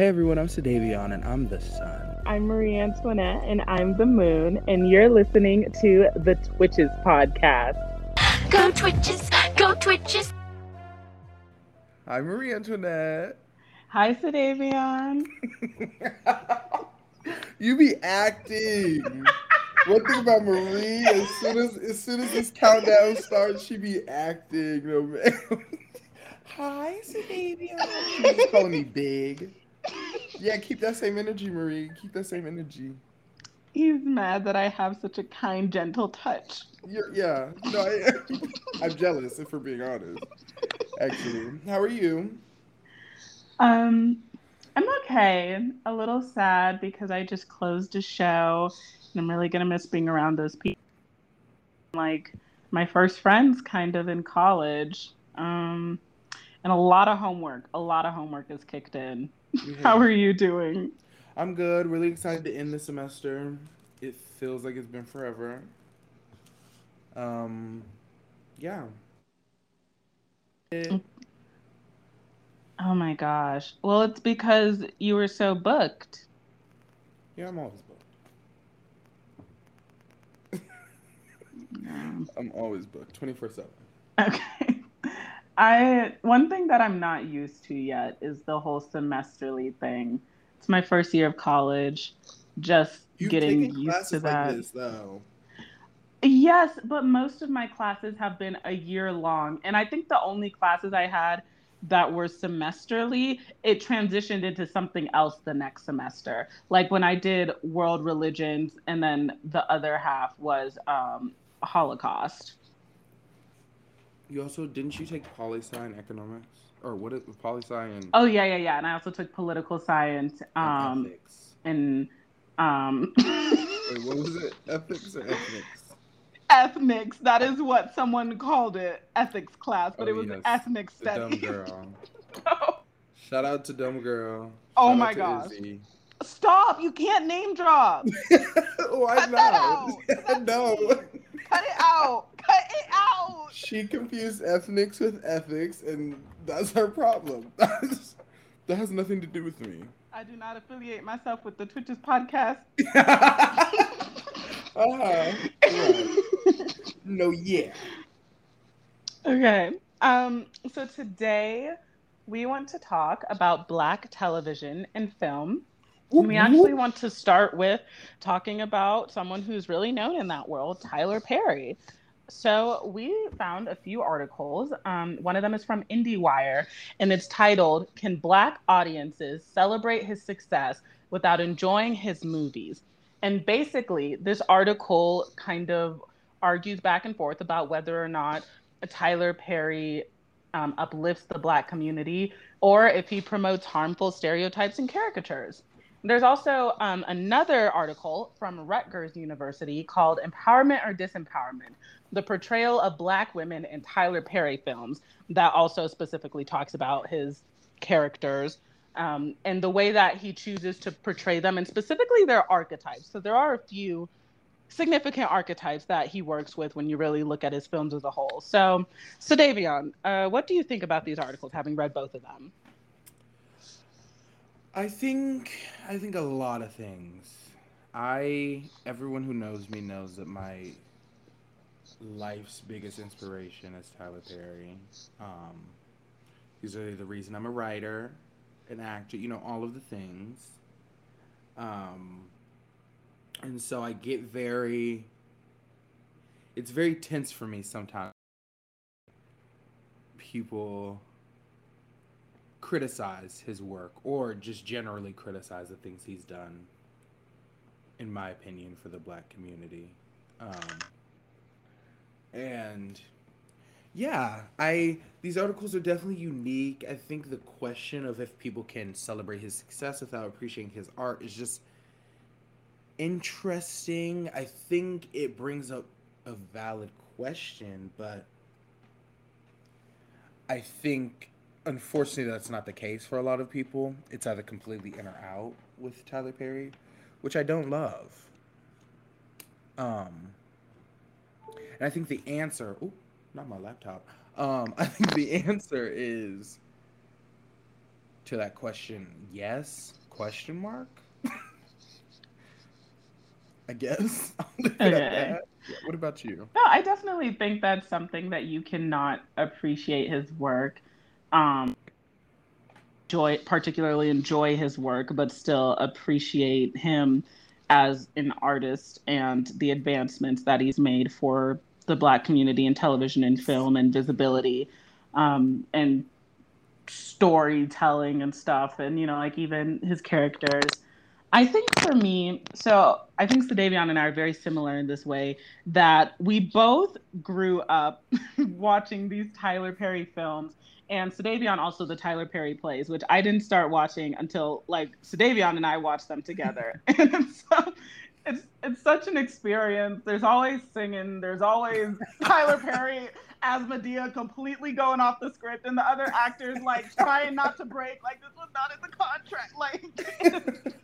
Hey everyone, I'm Sadavion and I'm the sun. I'm Marie Antoinette and I'm the moon, and you're listening to the Twitches podcast. Go Twitches, go Twitches. Hi Marie Antoinette. Hi, Sadavion. you be acting. One thing about Marie, as soon as as soon as this countdown starts, she be acting. No man. Hi, Sadavion. She's calling me big. Yeah, keep that same energy, Marie. Keep that same energy. He's mad that I have such a kind, gentle touch. You're, yeah, no, I, I'm jealous. If we're being honest, actually, how are you? Um, I'm okay. A little sad because I just closed a show, and I'm really gonna miss being around those people. Like my first friends, kind of in college. Um, and a lot of homework. A lot of homework is kicked in. How are you doing? I'm good. Really excited to end the semester. It feels like it's been forever. Um, yeah. It, Oh my gosh. Well, it's because you were so booked. yeah, I'm always booked. I'm always booked, 24 seven. Okay. I one thing that I'm not used to yet is the whole semesterly thing. It's my first year of college. Just You've getting used to that. like this though. Yes, but most of my classes have been a year long. And I think the only classes I had that were semesterly, it transitioned into something else the next semester. Like when I did world religions, and then the other half was um, Holocaust. You also didn't you take poli sci and economics or what is poli sci and, Oh, yeah, yeah, yeah. And I also took political science um, ethics? and um, Wait, what was it? Ethics or ethnics? ethnics. That is what someone called it, ethics class, but Oh, it was yes. ethnic The dumb girl. Shout out to dumb girl. Oh Shout my gosh. Izzy. Stop! You can't name drop. Why Cut not? no. Cut it out. Cut it out. She confused ethnics with ethics, and that's her problem. That's, that has nothing to do with me. I do not affiliate myself with the Twitches podcast. uh-huh. Right. No, yeah. okay. Um. So today we want to talk about Black television and film. And we actually want to start with talking about someone who's really known in that world, Tyler Perry. So we found a few articles. Um, one of them is from IndieWire, and it's titled "Can Black Audiences Celebrate His Success Without Enjoying His Movies?" And basically, this article kind of argues back and forth about whether or not Tyler Perry um, uplifts the Black community or if he promotes harmful stereotypes and caricatures. There's also um, another article from Rutgers University called Empowerment or Disempowerment The Portrayal of Black Women in Tyler Perry Films, that also specifically talks about his characters um, and the way that he chooses to portray them, and specifically their archetypes. So there are a few significant archetypes that he works with when you really look at his films as a whole. So, so uh, what do you think about these articles, having read both of them? I think I think a lot of things. I everyone who knows me knows that my life's biggest inspiration is Tyler Perry. Um, he's really the reason I'm a writer, an actor, you know, all of the things. Um, and so I get very. It's very tense for me sometimes. People criticize his work or just generally criticize the things he's done in my opinion for the black community. Um, and yeah i these articles are definitely unique. I think the question of if people can celebrate his success without appreciating his art is just interesting. I think it brings up a valid question but i think unfortunately that's not the case for a lot of people it's either completely in or out with tyler perry which i don't love um and i think the answer oh not my laptop um i think the answer is to that question, yes? Question mark. I guess. okay. What about you? No, I definitely think that's something that you cannot appreciate his work. Um, enjoy, particularly enjoy his work, but still appreciate him as an artist and the advancements that he's made for the Black community in television and film and visibility um, and storytelling and stuff. And, you know, like even his characters. I think for me, so I think Sadavion and I are very similar in this way that we both grew up watching these Tyler Perry films and Sadavion also the Tyler Perry plays, which I didn't start watching until like Sadavion and I watched them together. and so it's it's such an experience. There's always singing. There's always Tyler Perry as Madea completely going off the script, and the other actors like trying not to break. Like this was not in the contract. Like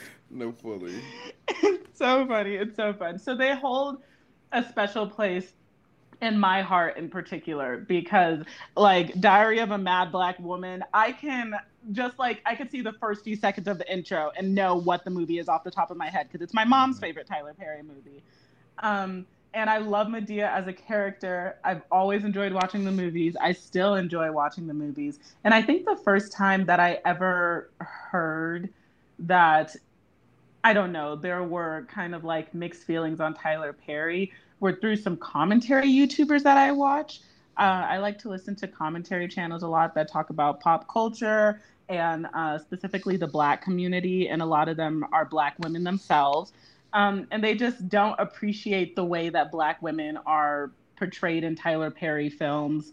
no fully. It's so funny. It's so fun. So they hold a special place in my heart in particular because like diary of a mad black woman i can just like i could see the first few seconds of the intro and know what the movie is off the top of my head because it's my mom's mm-hmm. favorite tyler perry movie. Um, and i love madea as a character. I've always enjoyed watching the movies. I still enjoy watching the movies. And i think the first time that i ever heard that I don't know, there were kind of like mixed feelings on Tyler Perry were through some commentary YouTubers that I watch. Uh, I like to listen to commentary channels a lot that talk about pop culture and uh, specifically the Black community, and a lot of them are Black women themselves. Um, and they just don't appreciate the way that Black women are portrayed in Tyler Perry films.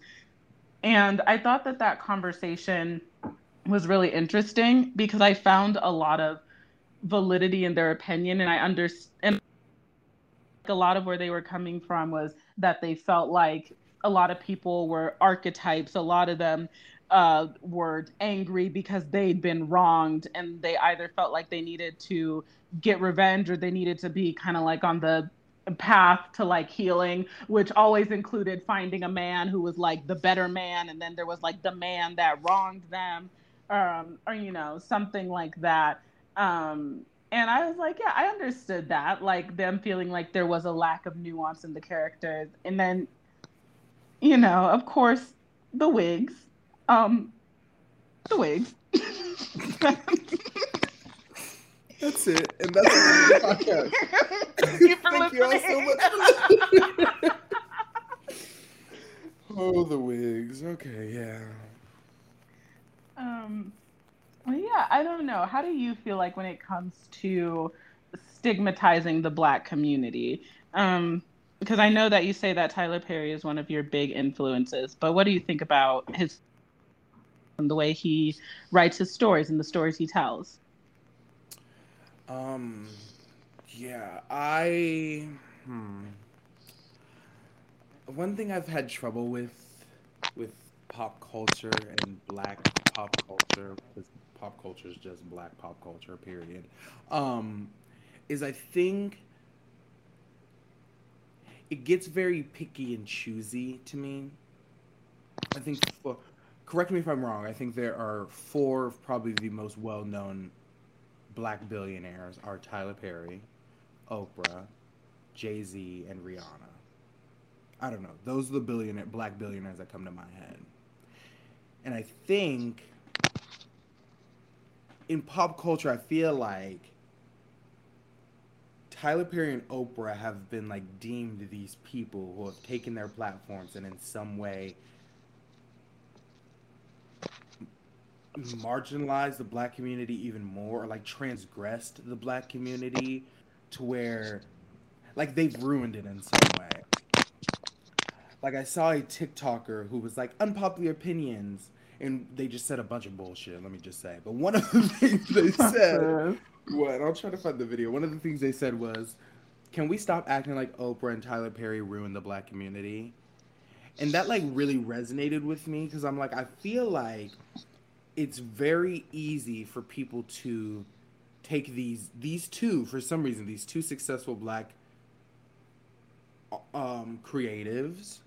And I thought that that conversation was really interesting because I found a lot of validity in their opinion, and I understand a lot of where they were coming from was that they felt like a lot of people were archetypes. A lot of them uh, were angry because they'd been wronged and they either felt like they needed to get revenge or they needed to be kind of like on the path to like healing, which always included finding a man who was like the better man. And then there was like the man that wronged them um, or, you know, something like that. Um, and I was like, yeah, I understood that, like them feeling like there was a lack of nuance in the characters, and then, you know, of course, the wigs, um, the wigs. that's it, and that's the podcast. Thank Thank. You all so much. oh, the wigs. Okay, yeah. Um. Yeah, I don't know. How do you feel like when it comes to stigmatizing the black community? Um, because I know that you say that Tyler Perry is one of your big influences, but what do you think about his and the way he writes his stories and the stories he tells? Um, yeah, I hmm. One thing I've had trouble with with pop culture and black pop culture pop culture is just black pop culture, period. Um, is I think it gets very picky and choosy to me. I think, well, correct me if I'm wrong. I think there are four of probably the most well-known black billionaires are Tyler Perry, Oprah, Jay Z, and Rihanna. I don't know. Those are the billionaire black billionaires that come to my head. And I think in pop culture, I feel like Tyler Perry and Oprah have been like deemed these people who have taken their platforms and in some way marginalized the black community even more or like transgressed the black community to where like they've ruined it in some way. Like I saw a TikToker who was like unpopular opinions and they just said a bunch of bullshit. Let me just say. But one of the things they said, what? I'll try to find the video. One of the things they said was, "Can we stop acting like Oprah and Tyler Perry ruined the black community?" And that like really resonated with me because I'm like, I feel like it's very easy for people to take these these two for some reason these two successful black um, creatives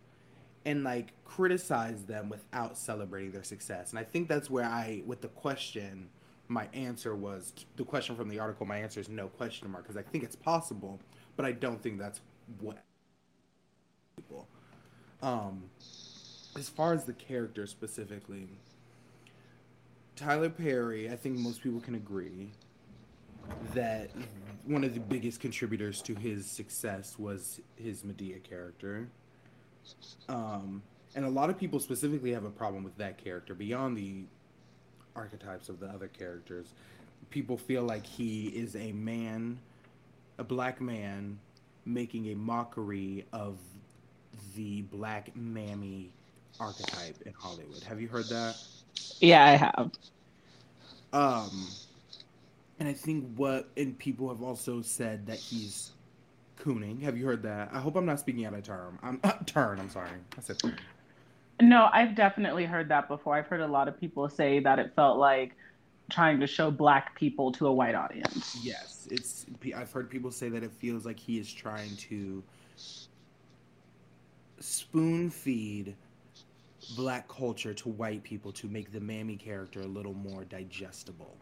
and like criticize them without celebrating their success. And I think that's where I, with the question, my answer was the question from the article. My answer is no question mark because I think it's possible, but I don't think that's what people. Um, as far as the character specifically, Tyler Perry, I think most people can agree that one of the biggest contributors to his success was his Madea character. Um, and a lot of people specifically have a problem with that character beyond the archetypes of the other characters. People feel like he is a man, a black man, making a mockery of the black mammy archetype in Hollywood. Have you heard that? Yeah, I have. Um, and I think what and people have also said that he's cooning. Have you heard that? I hope I'm not speaking out of term. I'm uh, turn. I'm sorry. I said turn. No, I've definitely heard that before. I've heard a lot of people say that it felt like trying to show black people to a white audience. Yes, it's. I've heard people say that it feels like he is trying to spoon feed black culture to white people to make the mammy character a little more digestible.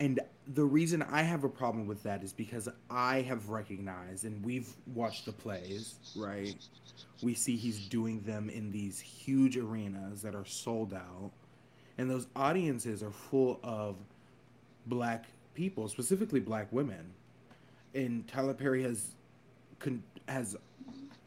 And the reason I have a problem with that is because I have recognized, and we've watched the plays, right? We see he's doing them in these huge arenas that are sold out, and those audiences are full of black people, specifically black women. And Tyler Perry has con- has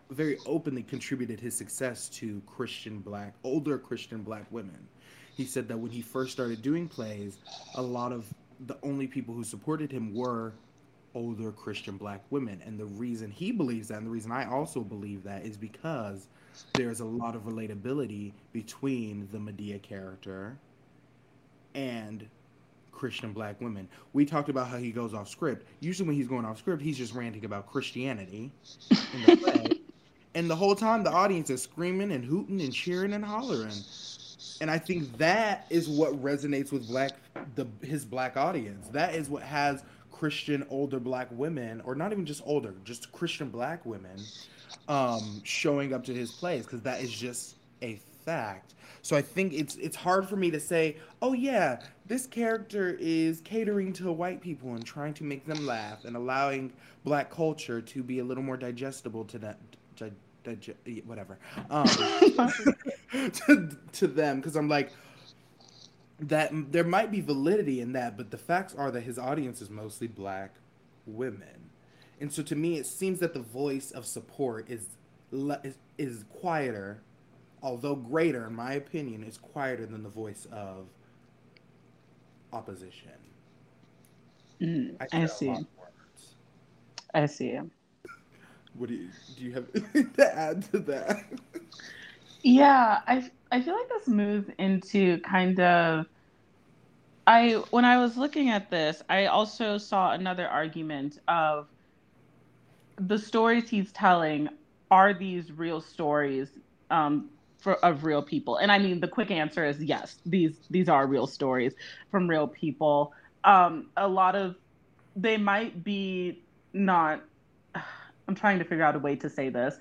very openly contributed his success to Christian black, older Christian black women. He said that when he first started doing plays, a lot of the only people who supported him were older Christian black women. And the reason he believes that, and the reason I also believe that, is because there's a lot of relatability between the Madea character and Christian black women. We talked about how he goes off script. Usually, when he's going off script, he's just ranting about Christianity in the play. and the whole time, the audience is screaming and hooting and cheering and hollering and I think that is what resonates with black the his black audience. That is what has Christian older black women, or not even just older, just Christian black women, um, showing up to his plays because that is just a fact. So I think it's it's hard for me to say, oh yeah, this character is catering to white people and trying to make them laugh and allowing black culture to be a little more digestible to that whatever um, to, to them because i'm like that there might be validity in that but the facts are that his audience is mostly black women and so to me it seems that the voice of support is is, is quieter although greater in my opinion is quieter than the voice of opposition mm, I, I see I see what do you do? You have to add to that? Yeah, I I feel like this moves into kind of. I when I was looking at this, I also saw another argument of the stories he's telling are these real stories um, for of real people, and I mean the quick answer is yes. These these are real stories from real people. Um, a lot of they might be not I'm trying to figure out a way to say this.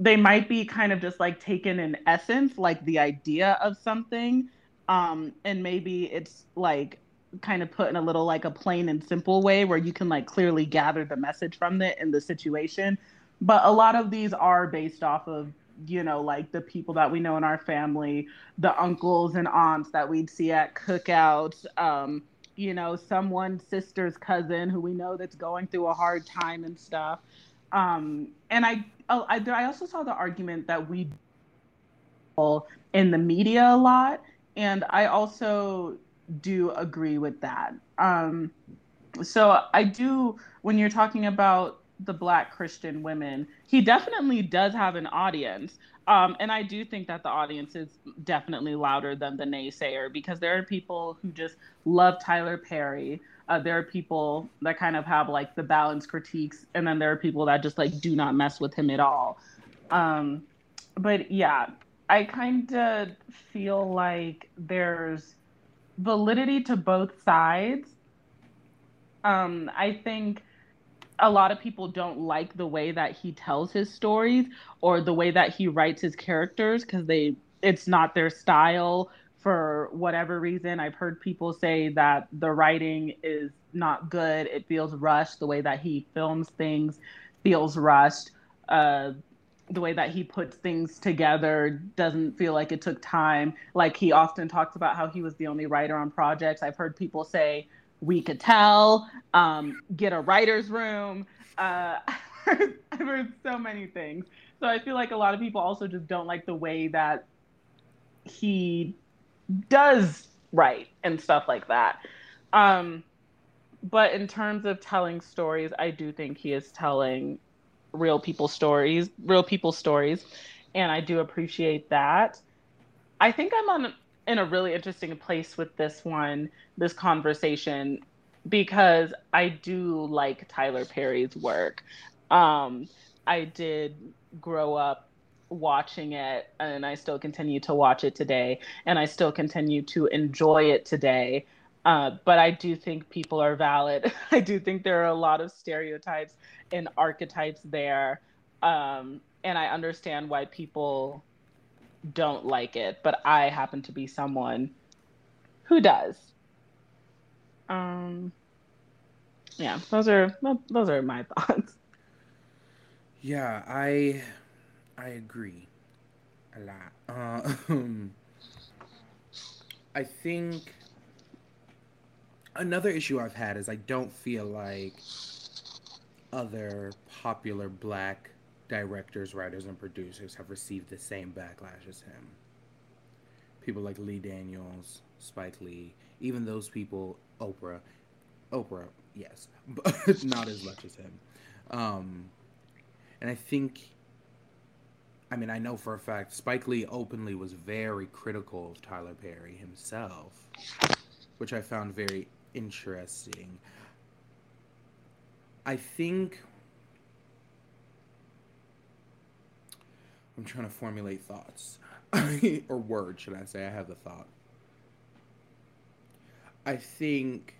They might be kind of just like taken in essence, like the idea of something. Um, and maybe it's like kind of put in a little like a plain and simple way where you can like clearly gather the message from it in the situation. But a lot of these are based off of you know, like the people that we know in our family, the uncles and aunts that we'd see at cookouts, um, you know, someone's sister's cousin who we know that's going through a hard time and stuff. Um, and I, oh, I, I also saw the argument that we in the media a lot, and I also do agree with that. Um, so I do when you're talking about the Black Christian women, he definitely does have an audience. Um, and I do think that the audience is definitely louder than the naysayer because there are people who just love Tyler Perry. Uh, there are people that kind of have like the balanced critiques, and then there are people that just like do not mess with him at all. Um, but yeah, I kind of feel like there's validity to both sides. Um, I think a lot of people don't like the way that he tells his stories or the way that he writes his characters because they it's not their style for whatever reason. I've heard people say that the writing is not good. It feels rushed. The way that he films things feels rushed. Uh, the way that he puts things together doesn't feel like it took time. Like he often talks about how he was the only writer on projects. I've heard people say, we could tell, um, get a writer's room. Uh, I've heard so many things. So I feel like a lot of people also just don't like the way that he does write and stuff like that. Um, but in terms of telling stories, I do think he is telling real people stories, real people stories, and I do appreciate that. I think I'm on in a really interesting place with this one, this conversation, because I do like Tyler Perry's work. Um, I did grow up watching it, and I still continue to watch it today, and I still continue to enjoy it today. Uh, but I do think people are valid. I do think there are a lot of stereotypes and archetypes there. Um, and I understand why people don't like it, but I happen to be someone who does. Um, yeah, those are those are my thoughts. Yeah, I I agree a lot. Uh, I think another issue I've had is I don't feel like other popular black directors, writers, and producers have received the same backlash as him. People like Lee Daniels, Spike Lee, even those people, Oprah, Oprah, yes, but not as much as him. Um, and I think, I mean, I know for a fact Spike Lee openly was very critical of Tyler Perry himself, which I found very interesting. I think I'm trying to formulate thoughts or words, should I say? I have the thought. I think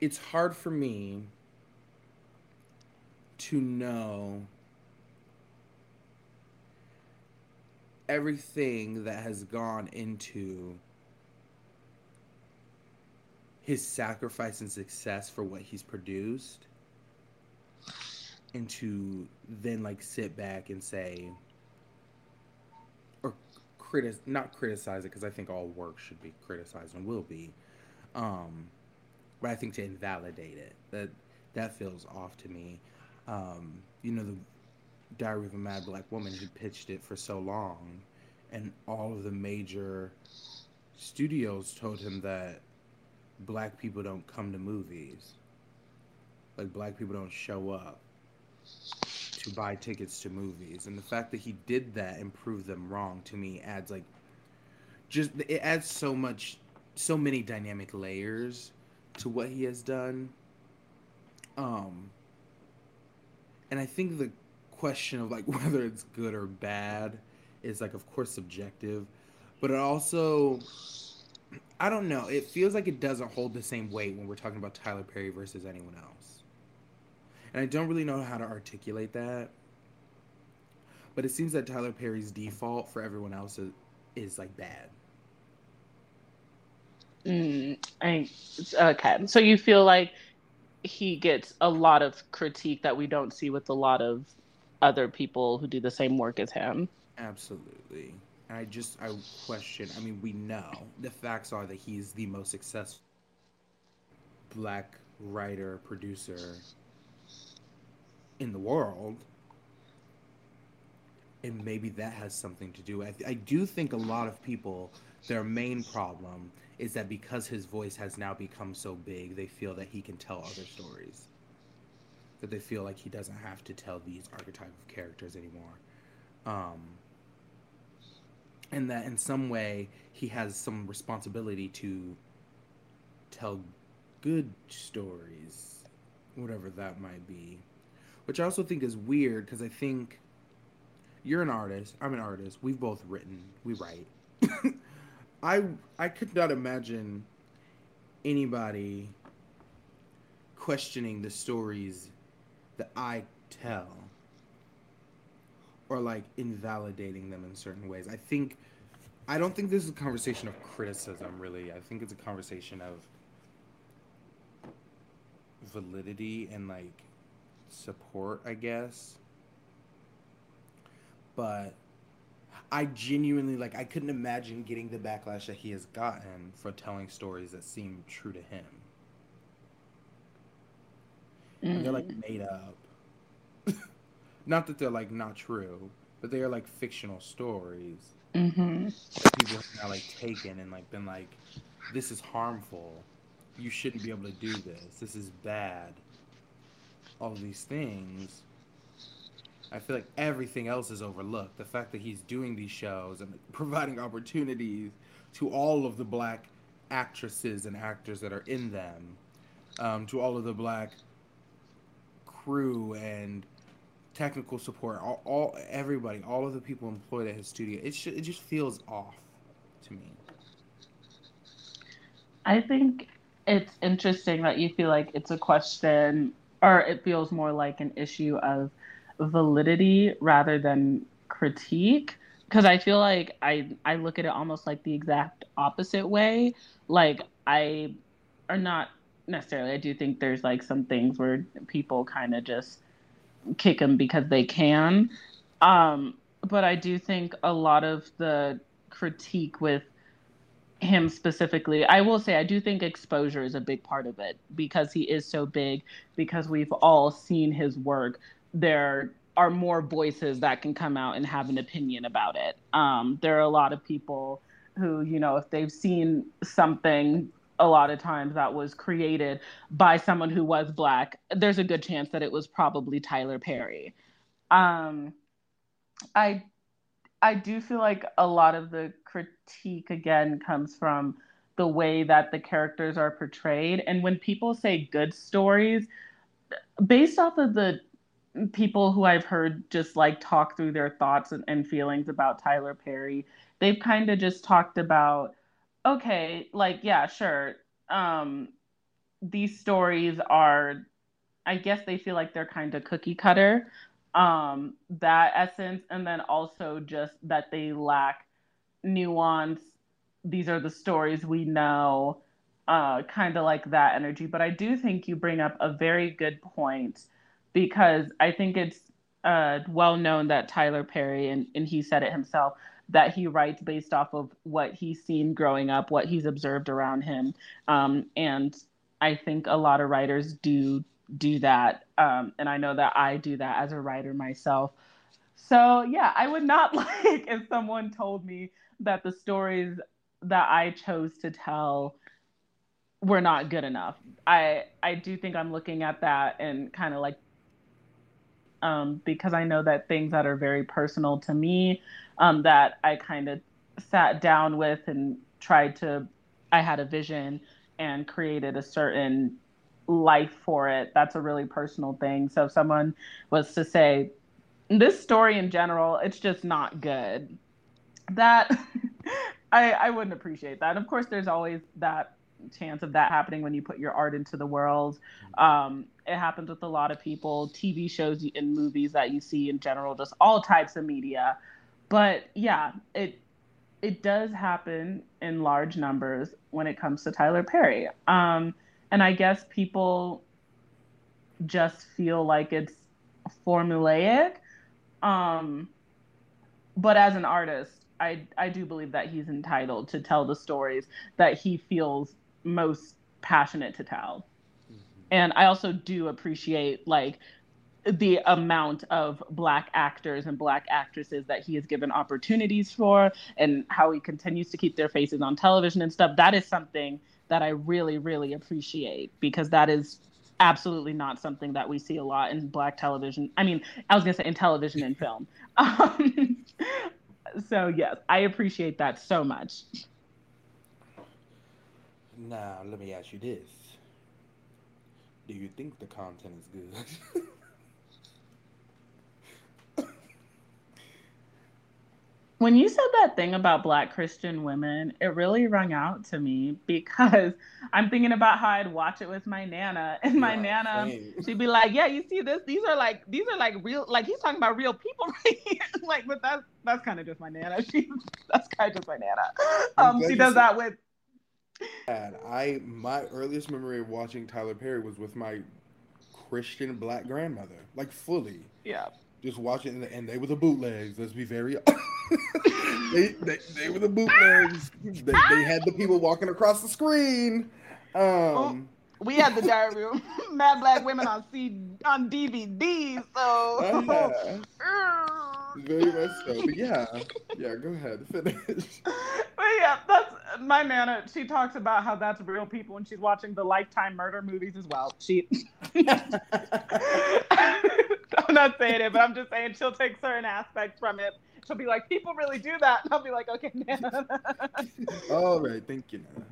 it's hard for me to know everything that has gone into his sacrifice and success for what he's produced and to then like sit back and say or critic not criticize it because I think all work should be criticized and will be um but I think to invalidate it. That that feels off to me um you know the Diary of a Mad Black Woman he pitched it for so long and all of the major studios told him that black people don't come to movies. Like black people don't show up to buy tickets to movies. And the fact that he did that and proved them wrong to me adds like just it adds so much so many dynamic layers to what he has done. Um and I think the question of like whether it's good or bad is like of course subjective, but it also I don't know. It feels like it doesn't hold the same weight when we're talking about Tyler Perry versus anyone else. And I don't really know how to articulate that. But it seems that Tyler Perry's default for everyone else is, is like bad. Mm, I, okay. So you feel like he gets a lot of critique that we don't see with a lot of other people who do the same work as him. Absolutely. And I just I question. I mean, we know the facts are that he's the most successful black writer producer in the world, and maybe that has something to do. I, I do think a lot of people their main problem is that because his voice has now become so big, they feel that he can tell other stories. That they feel like he doesn't have to tell these archetype of characters anymore. Um, and that in some way he has some responsibility to tell good stories, whatever that might be. Which I also think is weird because I think you're an artist, I'm an artist, we've both written, we write. I I could not imagine anybody questioning the stories that I tell or like invalidating them in certain ways. I think I don't think this is a conversation of criticism really. I think it's a conversation of validity and like support, I guess. But I genuinely like I couldn't imagine getting the backlash that he has gotten for telling stories that seem true to him. Mm. They're like made up. not that they're like not true, but they are like fictional stories mm-hmm. people have now like taken and like been like, this is harmful. You shouldn't be able to do this. This is bad. All these things. I feel like everything else is overlooked. The fact that he's doing these shows and providing opportunities to all of the black actresses and actors that are in them, um, to all of the black crew and technical support, all, all everybody, all of the people employed at his studio. It sh- it just feels off to me. I think it's interesting that you feel like it's a question, or it feels more like an issue of validity rather than critique. Because I feel like I I look at it almost like the exact opposite way. Like I are not necessarily. I do think there's like some things where people kind of just kick him because they can. Um, but I do think a lot of the critique with him specifically, I will say I do think exposure is a big part of it because he is so big, because we've all seen his work. There are more voices that can come out and have an opinion about it. Um, there are a lot of people who, you know, if they've seen something a lot of times that was created by someone who was black, there's a good chance that it was probably Tyler Perry. Um, I I do feel like a lot of the critique again comes from the way that the characters are portrayed, and when people say good stories, based off of the people who I've heard just like talk through their thoughts and, and feelings about Tyler Perry, they've kind of just talked about okay, like yeah, sure. Um these stories are I guess they feel like they're kind of cookie cutter. Um that essence and then also just that they lack nuance. These are the stories we know. Uh kind of like that energy, but I do think you bring up a very good point because I think it's uh, well known that Tyler Perry, and, and he said it himself, that he writes based off of what he's seen growing up, what he's observed around him. Um, and I think a lot of writers do do that. Um, and I know that I do that as a writer myself. So, yeah, I would not like if someone told me that the stories that I chose to tell were not good enough. I I do think I'm looking at that and kind of like um, because I know that things that are very personal to me um, that I kind of sat down with and tried to, I had a vision and created a certain life for it. That's a really personal thing. So if someone was to say, this story in general, it's just not good, that I, I wouldn't appreciate that. Of course, there's always that chance of that happening when you put your art into the world. Um, it happens with a lot of people, TV shows and movies that you see in general, just all types of media but yeah, it it does happen in large numbers when it comes to Tyler Perry. Um, and I guess people just feel like it's formulaic. Um, but as an artist, I I do believe that he's entitled to tell the stories that he feels most passionate to tell. Mm-hmm. And I also do appreciate like the amount of black actors and black actresses that he has given opportunities for and how he continues to keep their faces on television and stuff that is something that i really really appreciate because that is absolutely not something that we see a lot in black television i mean i was going to say in television and film um, so yes i appreciate that so much now let me ask you this do you think the content is good When you said that thing about Black Christian women, it really rung out to me because I'm thinking about how I'd watch it with my nana, and my Yeah, nana, same. she'd be like, "Yeah, you see this? These are like these are like real. Like he's talking about real people right here. like, but that's that's kind of just my nana. She that's kind of just my nana. Um, she does that with bad. I my earliest memory of watching Tyler Perry was with my Christian black grandmother, like fully. yeah. Just watching, and they were the bootlegs. Let's be very. they, they they were the bootlegs. They, they had the people walking across the screen. Um, We had the diary room, Mad Black Women on C on DVD. So. yeah, very much so. But yeah, yeah. Go ahead, finish. But yeah, that's my nana. She talks about how that's real people when she's watching the Lifetime murder movies as well. She, I'm not saying it, but I'm just saying she'll take certain aspects from it. She'll be like, people really do that. And I'll be like, okay, nana. All right, thank you. Nana.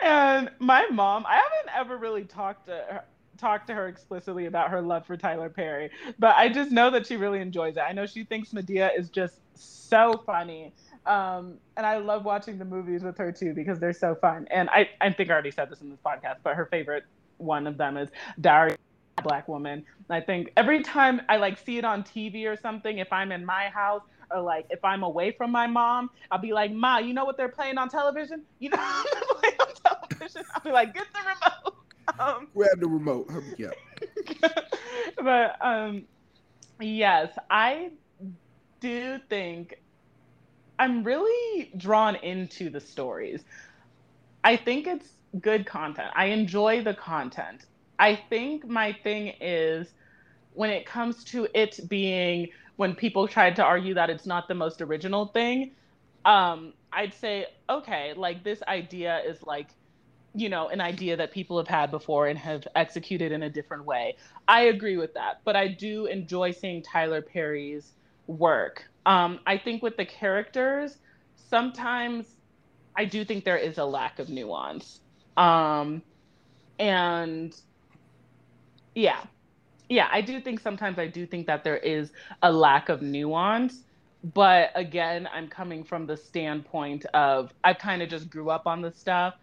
And my mom, I haven't ever really talked to her. Talked to her explicitly about her love for Tyler Perry, but I just know that she really enjoys it. I know she thinks Madea is just so funny, um, and I love watching the movies with her too because they're so fun. And I, I think I already said this in this podcast, but her favorite one of them is Diary Black Woman. I think every time I like see it on TV or something, if I'm in my house or like if I'm away from my mom, I'll be like, Ma, you know what they're playing on television? You know what they're playing on television? I'll be like, get the remote. Um, Grab the remote. Up. but um, yes, I do think I'm really drawn into the stories. I think it's good content. I enjoy the content. I think my thing is when it comes to it being when people tried to argue that it's not the most original thing, um, I'd say, okay, like this idea is like, you know, an idea that people have had before and have executed in a different way. I agree with that, but I do enjoy seeing Tyler Perry's work. Um, I think with the characters, sometimes I do think there is a lack of nuance. Um, and yeah, yeah, I do think sometimes I do think that there is a lack of nuance. But again, I'm coming from the standpoint of I kind of just grew up on this stuff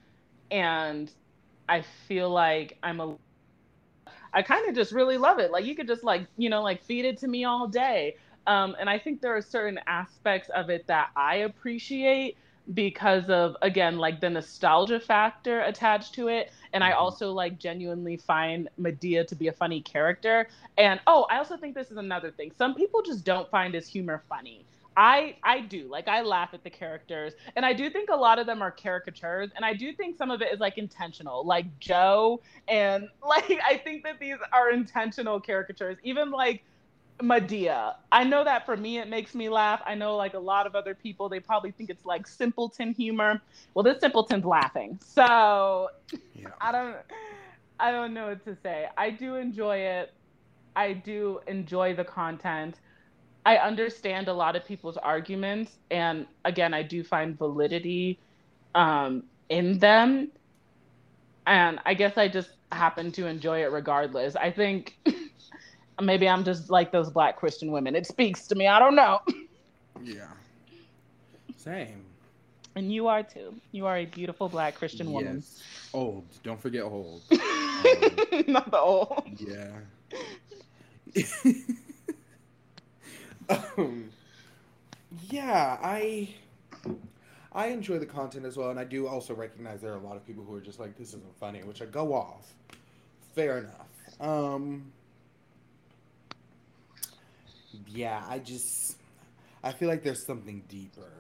and I feel like I'm a I kind of just really love it. Like you could just like, you know, like feed it to me all day. Um, and I think there are certain aspects of it that I appreciate because of again like the nostalgia factor attached to it and i Mhm. also like genuinely find madea to be a funny character and oh i also think this is another thing some people just don't find his humor funny i i do like i laugh at the characters and i do think a lot of them are caricatures and i do think some of it is like intentional like joe and like i think that these are intentional caricatures even like Madea. I know that for me, it makes me laugh. I know, like a lot of other people, they probably think it's like simpleton humor. Well, this simpleton's laughing, so Yeah. I don't, I don't know what to say. I do enjoy it. I do enjoy the content. I understand a lot of people's arguments, and again, I do find validity um, in them. And I guess I just happen to enjoy it regardless. I think maybe I'm just like those black Christian women. It speaks to me. I don't know. Yeah. Same. And you are too. You are a beautiful black Christian woman. Yes. Old. Don't forget old. Not the old. Yeah. Um, yeah, I I enjoy the content as well, and I do also recognize there are a lot of people who are just like, "This isn't funny," which I go off. Fair enough. Um, yeah, I just I feel like there's something deeper.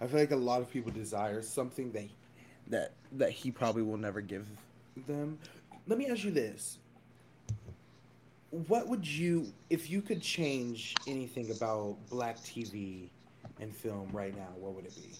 I feel like a lot of people desire something that that that he probably will never give them. Let me ask you this. What would you if you could change anything about black TV and film right now, what would it be?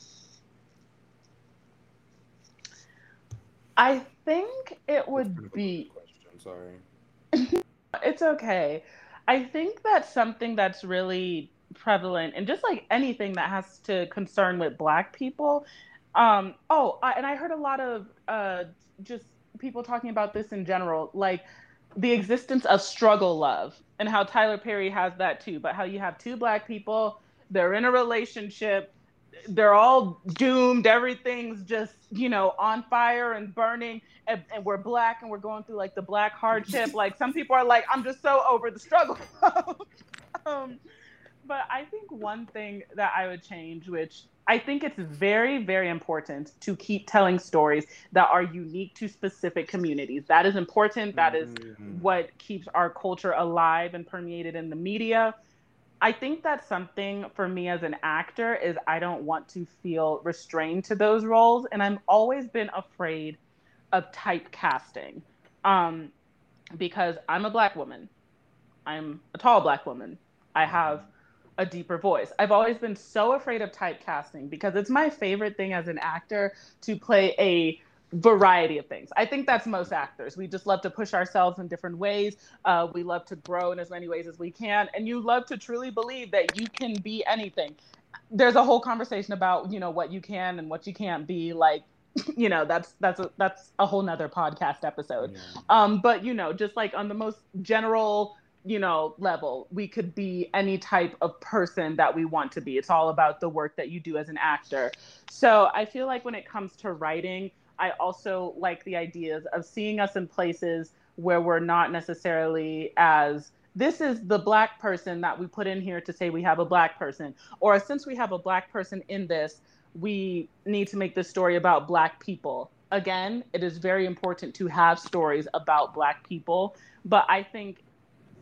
I think it would kind of a be question, sorry. it's okay. I think that's something that's really prevalent and just like anything that has to concern with black people. Um, oh, I, and I heard a lot of uh, just people talking about this in general, like the existence of struggle love and how Tyler Perry has that too, but how you have two black people they're in a relationship, they're all doomed, everything's just, you know, on fire and burning, and, and we're black and we're going through like the black hardship. like some people are like, I'm just so over the struggle. um, but I think one thing that I would change, which I think it's very, very important to keep telling stories that are unique to specific communities. That is important. That is Mhm. what keeps our culture alive and permeated in the media. I think that's something for me as an actor is I don't want to feel restrained to those roles, and I've always been afraid of typecasting, um, because I'm a black woman, I'm a tall black woman, I have a deeper voice. I've always been so afraid of typecasting because it's my favorite thing as an actor to play a variety of things. I think that's most actors. We just love to push ourselves in different ways. Uh, we love to grow in as many ways as we can, and you love to truly believe that you can be anything. There's a whole conversation about you know what you can and what you can't be. Like, you know, that's that's a, that's a whole nother podcast episode. Yeah. Um, but you know, just like on the most general, you know, level, we could be any type of person that we want to be. It's all about the work that you do as an actor. So I feel like when it comes to writing, I also like the ideas of seeing us in places where we're not necessarily as this is the black person that we put in here to say we have a black person or since we have a black person in this we need to make this story about black people again it is very important to have stories about black people but i think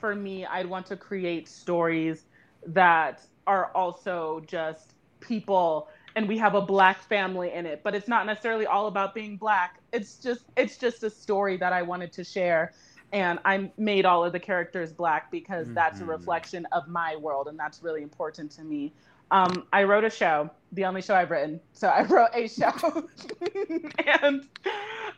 for me i'd want to create stories that are also just people and we have a black family in it but it's not necessarily all about being black it's just it's just a story that i wanted to share and i made all of the characters black because that's a Mhm. reflection of my world and that's really important to me um, i wrote a show the only show i've written. So i wrote a show. And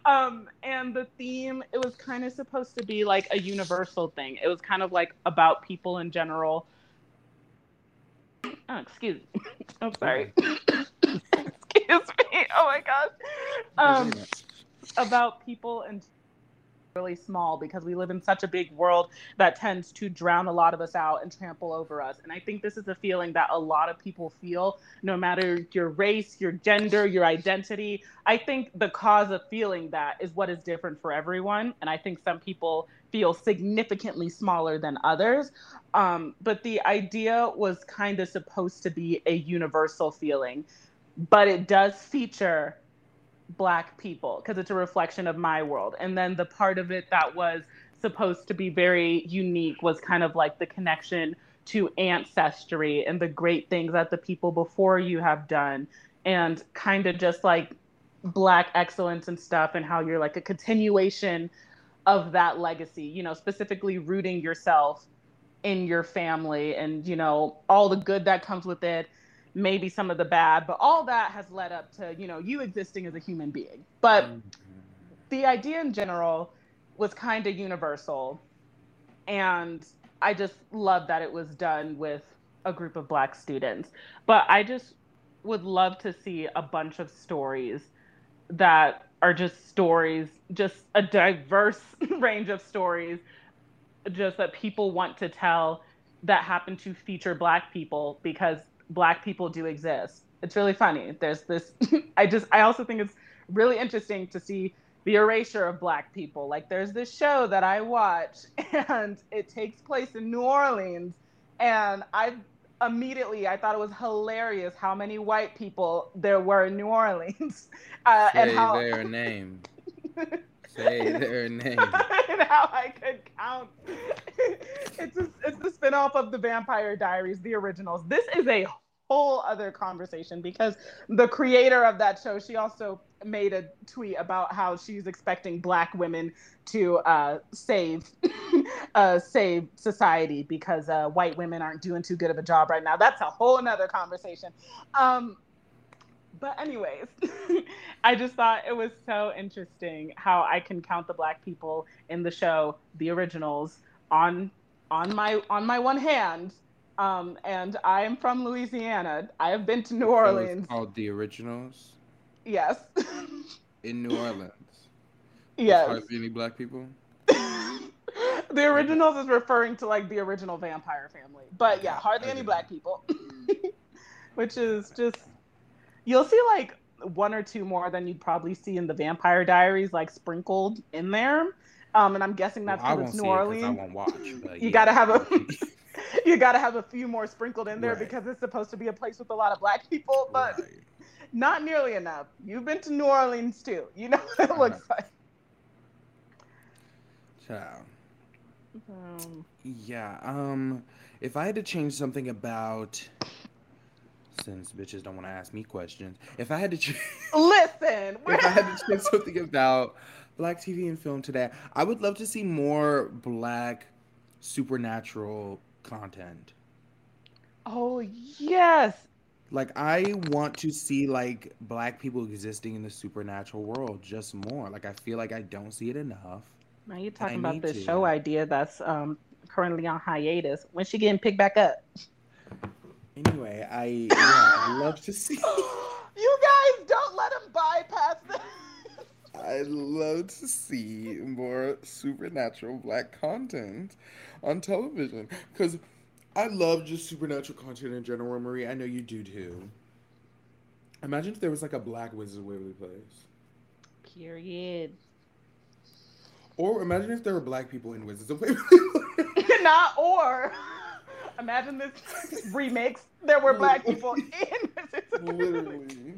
um, and the theme it was kind of supposed to be like a universal thing. It was kind of like about people in general. Oh excuse me. I'm sorry. Excuse me. Oh my gosh. Um, about people and really small because we live in such a big world that tends to drown a lot of us out and trample over us. And I think this is a feeling that a lot of people feel, no matter your race, your gender, your identity. I think the cause of feeling that is what is different for everyone. And I think some people feel significantly smaller than others. Um, but the idea was kind of supposed to be a universal feeling, but it does feature black people because it's a reflection of my world. And then the part of it that was supposed to be very unique was kind of like the connection to ancestry and the great things that the people before you have done and kind of just like black excellence and stuff and how you're like a continuation of that legacy, you know, specifically rooting yourself in your family and you know all the good that comes with it maybe some of the bad, but all that has led up to, you know, you existing as a human being. But the idea in general was kind of universal. And I just love that it was done with a group of black students. But I just would love to see a bunch of stories that are just stories, just a diverse range of stories, just that people want to tell that happen to feature black people because black people do exist. It's really funny. There's this I just I also think it's really interesting to see the erasure of black people. Like there's this show that I watch and it takes place in New Orleans and I immediately I thought it was hilarious how many white people there were in New Orleans uh, Say and how their name. Say their name. and how I could count. it's a, it's the spinoff of the Vampire Diaries, the originals. This is a whole other conversation because the creator of that show, she also made a tweet about how she's expecting black women to uh, save uh, save society because uh, white women aren't doing too good of a job right now. That's a whole another conversation. Um, but anyways, I just thought it was so interesting how I can count the black people in the show, the originals, on on my on my one hand. Um, and I am from Louisiana. I have been to New Orleans. Called The Originals Yes. in New Orleans. Yes. hardly any black people. the originals is referring to like the original vampire family, but yeah, hardly any black people, which is just you'll see like one or two more than you'd probably see in the Vampire Diaries, like sprinkled in there. Um, and I'm guessing that's Well, because won't it's New it Orleans. I won't watch. You yeah. gotta have a you gotta have a few more sprinkled in there Right. because it's supposed to be a place with a lot of black people, but Right. not nearly enough. You've been to New Orleans too. You know what it looks like. Ciao. Um, Yeah. Um, if I had to change something about, since bitches don't want to ask me questions, if I had to change, listen, if I had to change something about black TV and film today, I would love to see more black supernatural content. oh yes, Like I want to see like black people existing in the supernatural world just more. Like I feel like I don't see it enough. Now you're talking about this to. show idea that's um currently on hiatus. When she getting picked back up? Anyway, I yeah, I'd love to see. you guys don't let him bypass this. I'd love to see more supernatural black content on television because I love just supernatural content in general. Marie, I know you do too. Imagine if there was like a black Wizards of Waverly Place, Period. or imagine if there were black people in Wizards of Waverly Place. Not or. Imagine this remix. There were black people in this. Waverly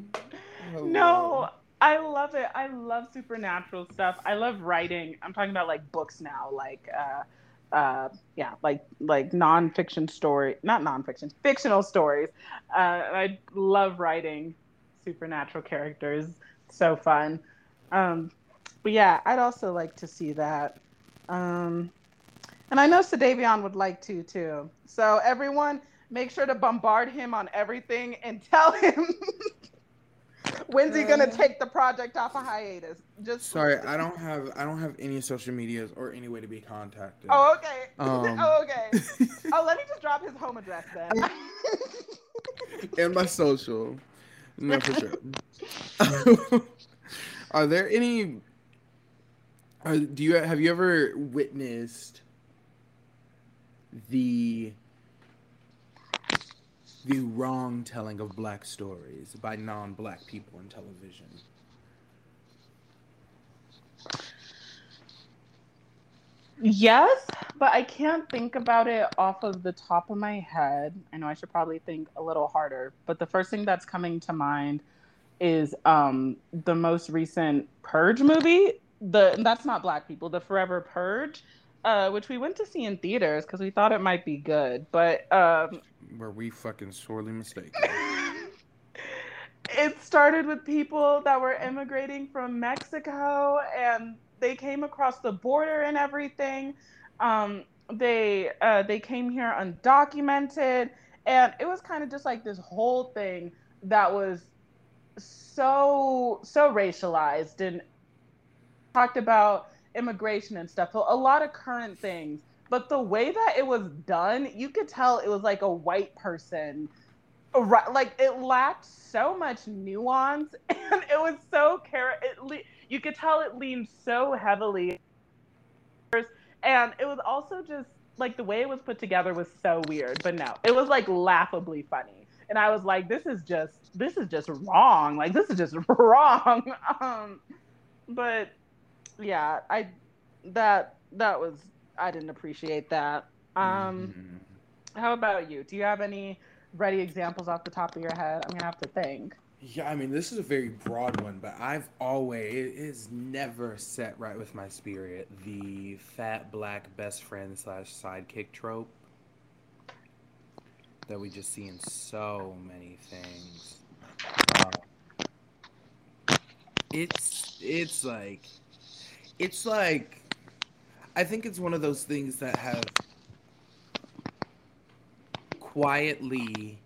No, I love it. I love supernatural stuff. I love writing. I'm talking about like books now, like uh, uh, yeah, like like nonfiction story, not nonfiction, fictional stories. Uh, I love writing supernatural characters. So fun. Um, but yeah, I'd also like to see that. Um, and I know Sadavion would like to too. So everyone, make sure to bombard him on everything and tell him when's he gonna Uh, take the project off a hiatus. Just Sorry, I don't have I don't have any social medias or any way to be contacted. Oh, okay. Um, oh, okay. Oh, let me just drop his home address then. and my social. No, for sure. are there any? Are, do you have you ever witnessed the the wrong telling of black stories by non-black people in television? yes, but I can't think about it off of the top of my head. I know I should probably think a little harder, but the first thing that's coming to mind is um the most recent Purge movie. The that's not black people, the Forever Purge. Uh, which we went to see in theaters because we thought it might be good, but um, Were we fucking sorely mistaken? it started with people that were immigrating from Mexico and they came across the border and everything. Um, they uh, they came here undocumented, and it was kind of just like this whole thing that was so so racialized and talked about immigration and stuff. So a lot of current things, but the way that it was done, you could tell it was like a white person Right, like it lacked so much nuance, and it was so care. le- You could tell it leaned so heavily, and it was also just like the way it was put together was so weird. But no, it was like laughably funny, and I was like, "This is just, this is just wrong. Like this is just wrong." Um, but yeah, I that that was I didn't appreciate that. Um. Mhm. How about you? Do you have any ready examples off the top of your head? I'm gonna have to think. Yeah, I mean, this is a very broad one, but I've always, it is never set right with my spirit. The fat black best friend slash sidekick trope that we just see in so many things. Uh, it's, it's like, it's like, I think it's one of those things that have quietly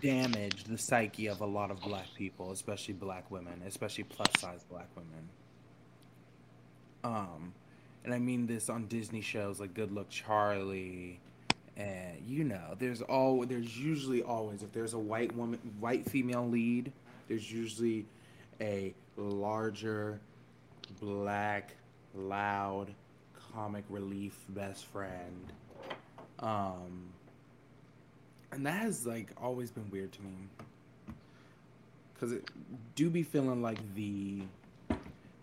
damaged the psyche of a lot of black people, especially black women, especially plus size black women. Um, and I mean this on Disney shows like Good Luck Charlie, and you know, there's all there's usually always if there's a white woman, white female lead, there's usually a larger, black, loud, comic relief best friend. Um, and that has like always been weird to me because it do be feeling like the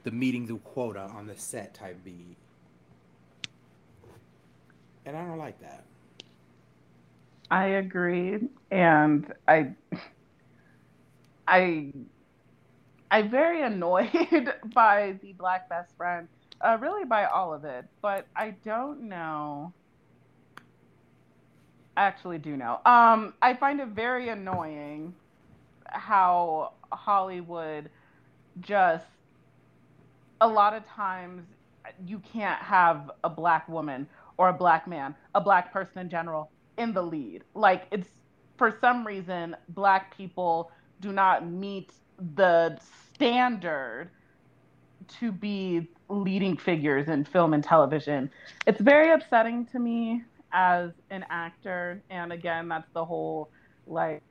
the meeting the quota on the set type beat, and I don't like that. I agree, and I, I, I'm very annoyed by the black best friend. Uh, really, by all of it, but I don't know. I actually do know. Um, I find it very annoying how Hollywood just a lot of times you can't have a black woman or a black man, a black person in general in the lead. Like it's for some reason black people do not meet the standard to be leading figures in film and television. It's very upsetting to me as an actor and again that's the whole like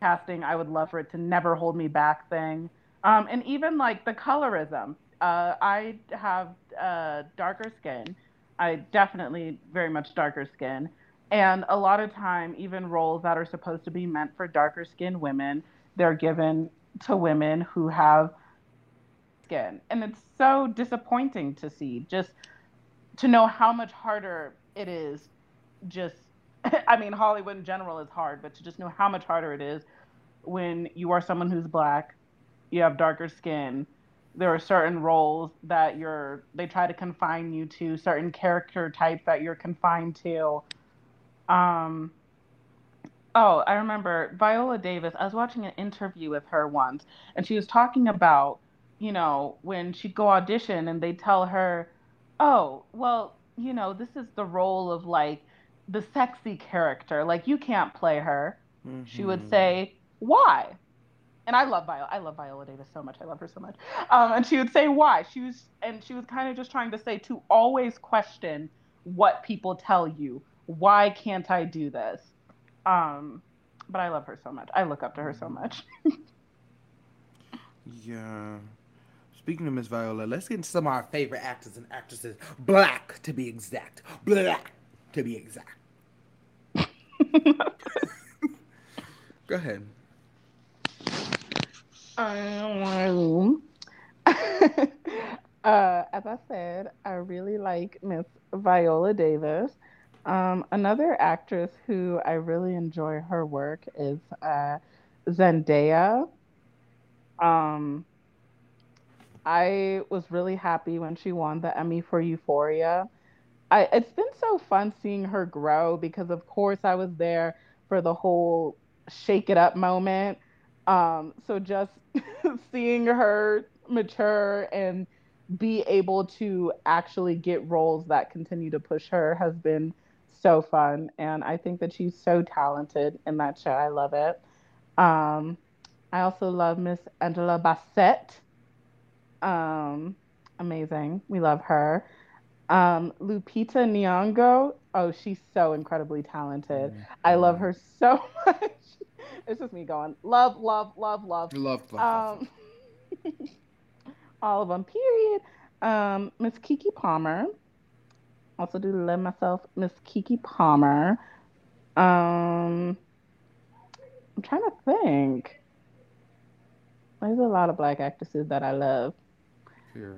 casting I would love for it to never hold me back thing. Um, and even like the colorism. Uh, I have uh, darker skin. I definitely very much darker skin. And a lot of time, even roles that are supposed to be meant for darker skinned women, they're given to women who have And it's so disappointing to see, just to know how much harder it is. Just, I mean, Hollywood in general is hard, but to just know how much harder it is when you are someone who's black, you have darker skin. There are certain roles that you're, they try to confine you to, certain character types that you're confined to um, oh, I remember Viola Davis. I was watching an interview with her once, and she was talking about, you know, when she'd go audition and they'd tell her, oh, well, you know, this is the role of like the sexy character. Like you can't play her. Mm-hmm. She would mm-hmm. say, why? And I love Viola. I love Viola Davis so much. I love her so much. Um, and she would say why. She was, and she was kind of just trying to say to always question what people tell you why can't I do this? Um, but I love her so much. I look up to her so much. yeah. Speaking of Miss Viola, let's get into some of our favorite actors and actresses. Black, to be exact. Black, to be exact. Go ahead. Um, uh, as I said, I really like Miss Viola Davis. Um, another actress who I really enjoy her work is uh, Zendaya. Um, I was really happy when she won the Emmy for Euphoria. I, it's been so fun seeing her grow because, of course, I was there for the whole shake it up moment. Um, so just seeing her mature and be able to actually get roles that continue to push her has been so fun, and I think that she's so talented in that show. I love it. Um, I also love Miss Angela Bassett. Um, amazing. We love her. Um, Lupita Nyong'o. Oh, she's so incredibly talented. Mm-hmm. I love her so much. it's just me going love, love, love, love. Love, love. Um, all of them. Period. Um, Miss Keke Palmer. Also do love myself Miss Keke Palmer. Um, I'm trying to think. There's a lot of black actresses that I love.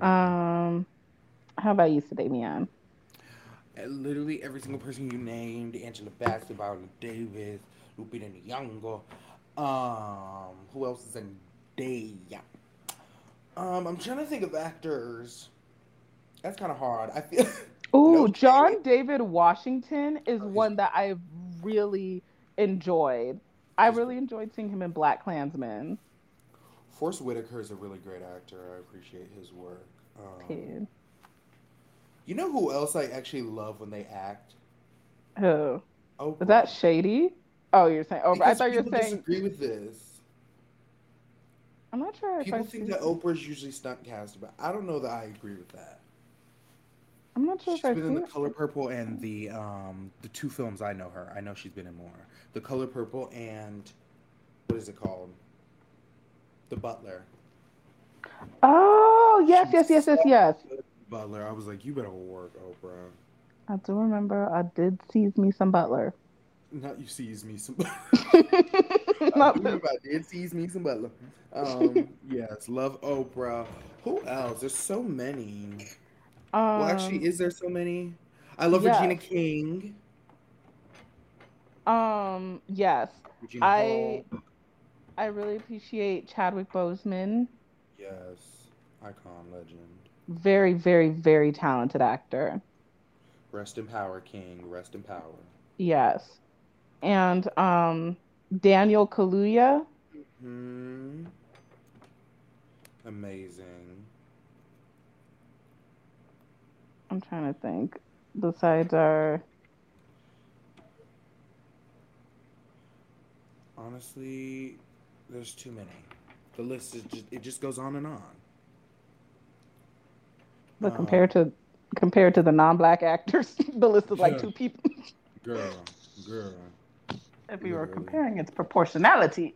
Um, how about you, Damian? Literally every single person you named: Angela Bassett, Viola Davis, Lupita Nyong'o. Um, who else is in Day? Um, I'm trying to think of actors. That's kind of hard. I feel. Oh, no John David Washington is oh, one that I really enjoyed. I really enjoyed seeing him in BlacKkKlansman. Forest Whitaker is a really great actor. I appreciate his work. Um, you know who else I actually love when they act? Who? Oprah. Is that Shady? Oh, you're saying Oprah. I thought you were saying. I disagree with this. I'm not sure. People think that Oprah's usually stunt cast, but I don't know that I agree with that. I'm not sure she's if I've been in the Color Purple and the um the two films I know her. I know she's been in more. The Color Purple and what is it called? The Butler. Oh yes, yes, yes, yes, yes. Butler. I was like, you better work, Oprah. I do remember I did seize me some Butler. Not you seize me some. Not I I did seize me some Butler. Um, yes, love Oprah. Who else? There's so many. well, actually, Um, is there so many? I love yeah. Regina King. um, yes, Regina I Hall. I really appreciate Chadwick Boseman. Yes, icon, legend. Very, very, very talented actor. Rest in power, King. Rest in power. Yes, and um, Daniel Kaluuya. Hmm. Amazing. I'm trying to think. Besides our, Honestly, there's too many. The list is just it just goes on and on. but Um, compared to compared to the non-black actors, the list is like two people. Girl, girl. If we were comparing its proportionality.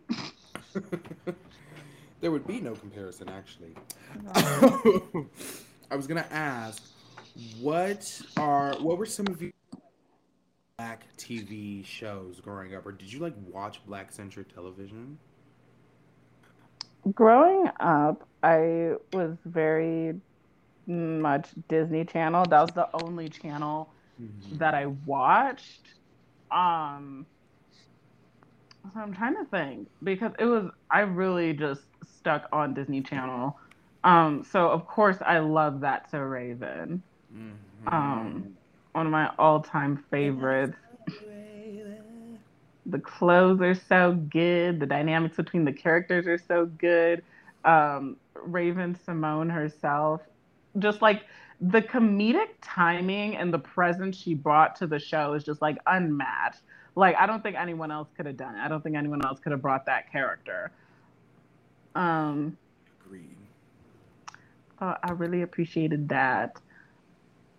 there would be no comparison, actually. I was gonna ask, what are what were some of your black TV shows growing up, or did you like watch black centric television? Growing up, I was very much Disney Channel. That was the only channel that I watched. Um, so I'm trying to think because it was I really just stuck on Disney Channel. Um, so of course I love that so Raven, Mhm. Um, one of my all-time favorites. The clothes are so good. The dynamics between the characters are so good. Um, Raven-Symoné herself, just like the comedic timing and the presence she brought to the show is just like unmatched. Like I don't think anyone else could have done it. I don't think anyone else could have brought that character. Um, Agreed. so I really appreciated that.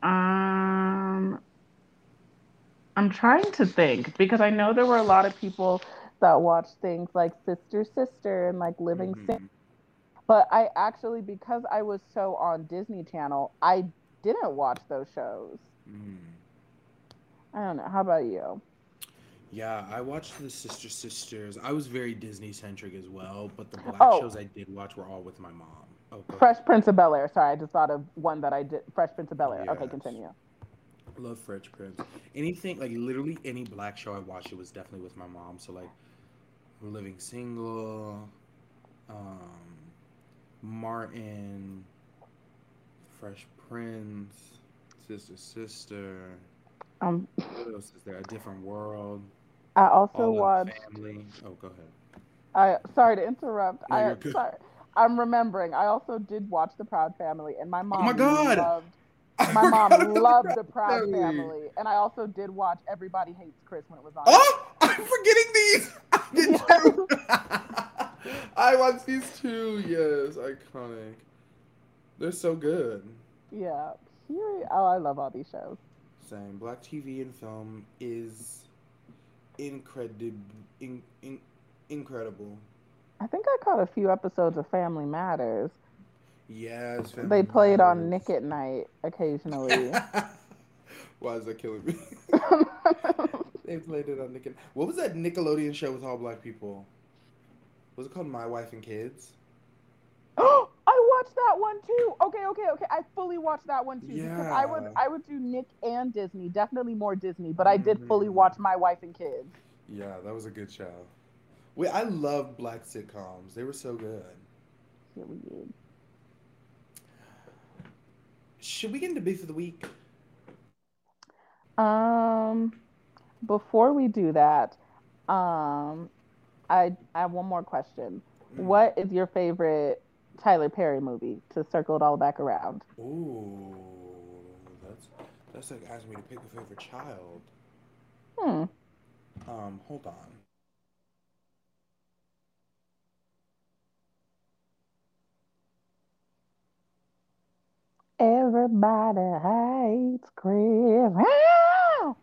Um, I'm trying to think because I know there were a lot of people that watched things like Sister Sister and like Living Mhm. Sin. But I actually, because I was so on Disney Channel, I didn't watch those shows. Mhm. I don't know. How about you? Yeah, I watched the Sister Sisters. I was very Disney centric as well, but the black Oh. shows I did watch were all with my mom. Oh. Fresh Prince of Bel Air. Sorry, I just thought of one that I did. Fresh Prince of Bel Air. Okay, continue. Love Fresh Prince. Anything like literally any black show I watched, it was definitely with my mom. So like, we're Living Single, um, Martin, Fresh Prince, Sister Sister. Um, What else is there? A Different World. I also watched. Family. Oh, go ahead. I sorry to interrupt. No, I sorry. I'm remembering. I also did watch The Proud Family, and my mom Oh my God! loved. My mom about the loved Proud The Proud Family. and I also did watch Everybody Hates Chris when it was on. Oh, I'm forgetting these. I did too. I watched these too. Yes, iconic. They're so good. Yeah. Oh, I love all these shows. Same. Black TV and film is incredible. In, in, incredible. I think I caught a few episodes of Family Matters. Yes. They Family played on Nick at Nite occasionally. Why is that killing me? they played it on Nick. and- What was that Nickelodeon show with all black people? Was it called My Wife and Kids? Oh, I watched that one too. Okay, okay, okay. I fully watched that one too because I would I would do Nick and Disney, definitely more Disney, but I did fully Mhm. watch My Wife and Kids. Yeah, that was a good show. Wait, I love black sitcoms. They were so good. Period. Should we get into beef of the week? Um, before we do that, um, I I have one more question. Mm. What is your favorite Tyler Perry movie to circle it all back around? Ooh, that's that's like asking me to pick a favorite child. Hmm. Um, hold on. Everybody hates Chris. Ah!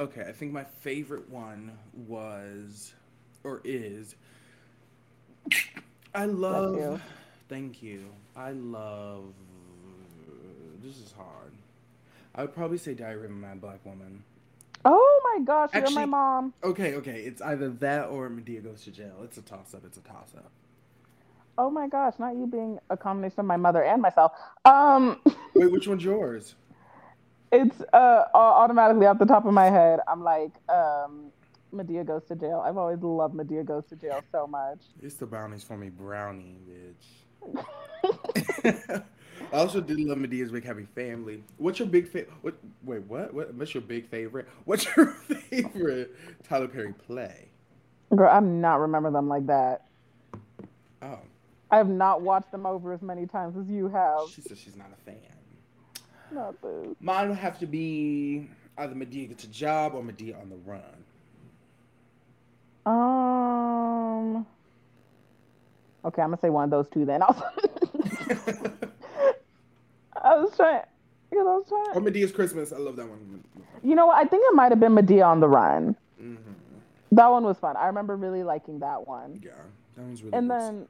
Okay, I think my favorite one was or is I love you. Thank you. I love this is hard. I would probably say Diary of a Mad Black Woman. Oh my gosh, you're my mom. Okay, okay, it's either that or Madea goes to jail. It's a toss up. It's a toss up. Oh my gosh, not you being a combination of my mother and myself. Um, Wait, which one's yours? it's uh automatically off the top of my head. I'm like, um, Madea goes to jail. I've always loved Madea goes to jail so much. It's the bounties for me, brownie, bitch. I also did love Madea's Big Happy Family. What's your big favorite? What? Wait, what? What? What's your big favorite? What's your favorite Tyler Perry play? Girl, I'm not remember them like that. Oh, I have not watched them over as many times as you have. she says she's not a fan. Not boo. Mine would have to be either Madea gets a job or Madea on the run. Um. Okay, I'm gonna say one of those two then. I was, I was trying. I was or trying. Madea's Christmas. I love that one. You know what? I think it might have been Madea on the Run. hmm That one was fun. I remember really liking that one. Yeah, that one's really And good. then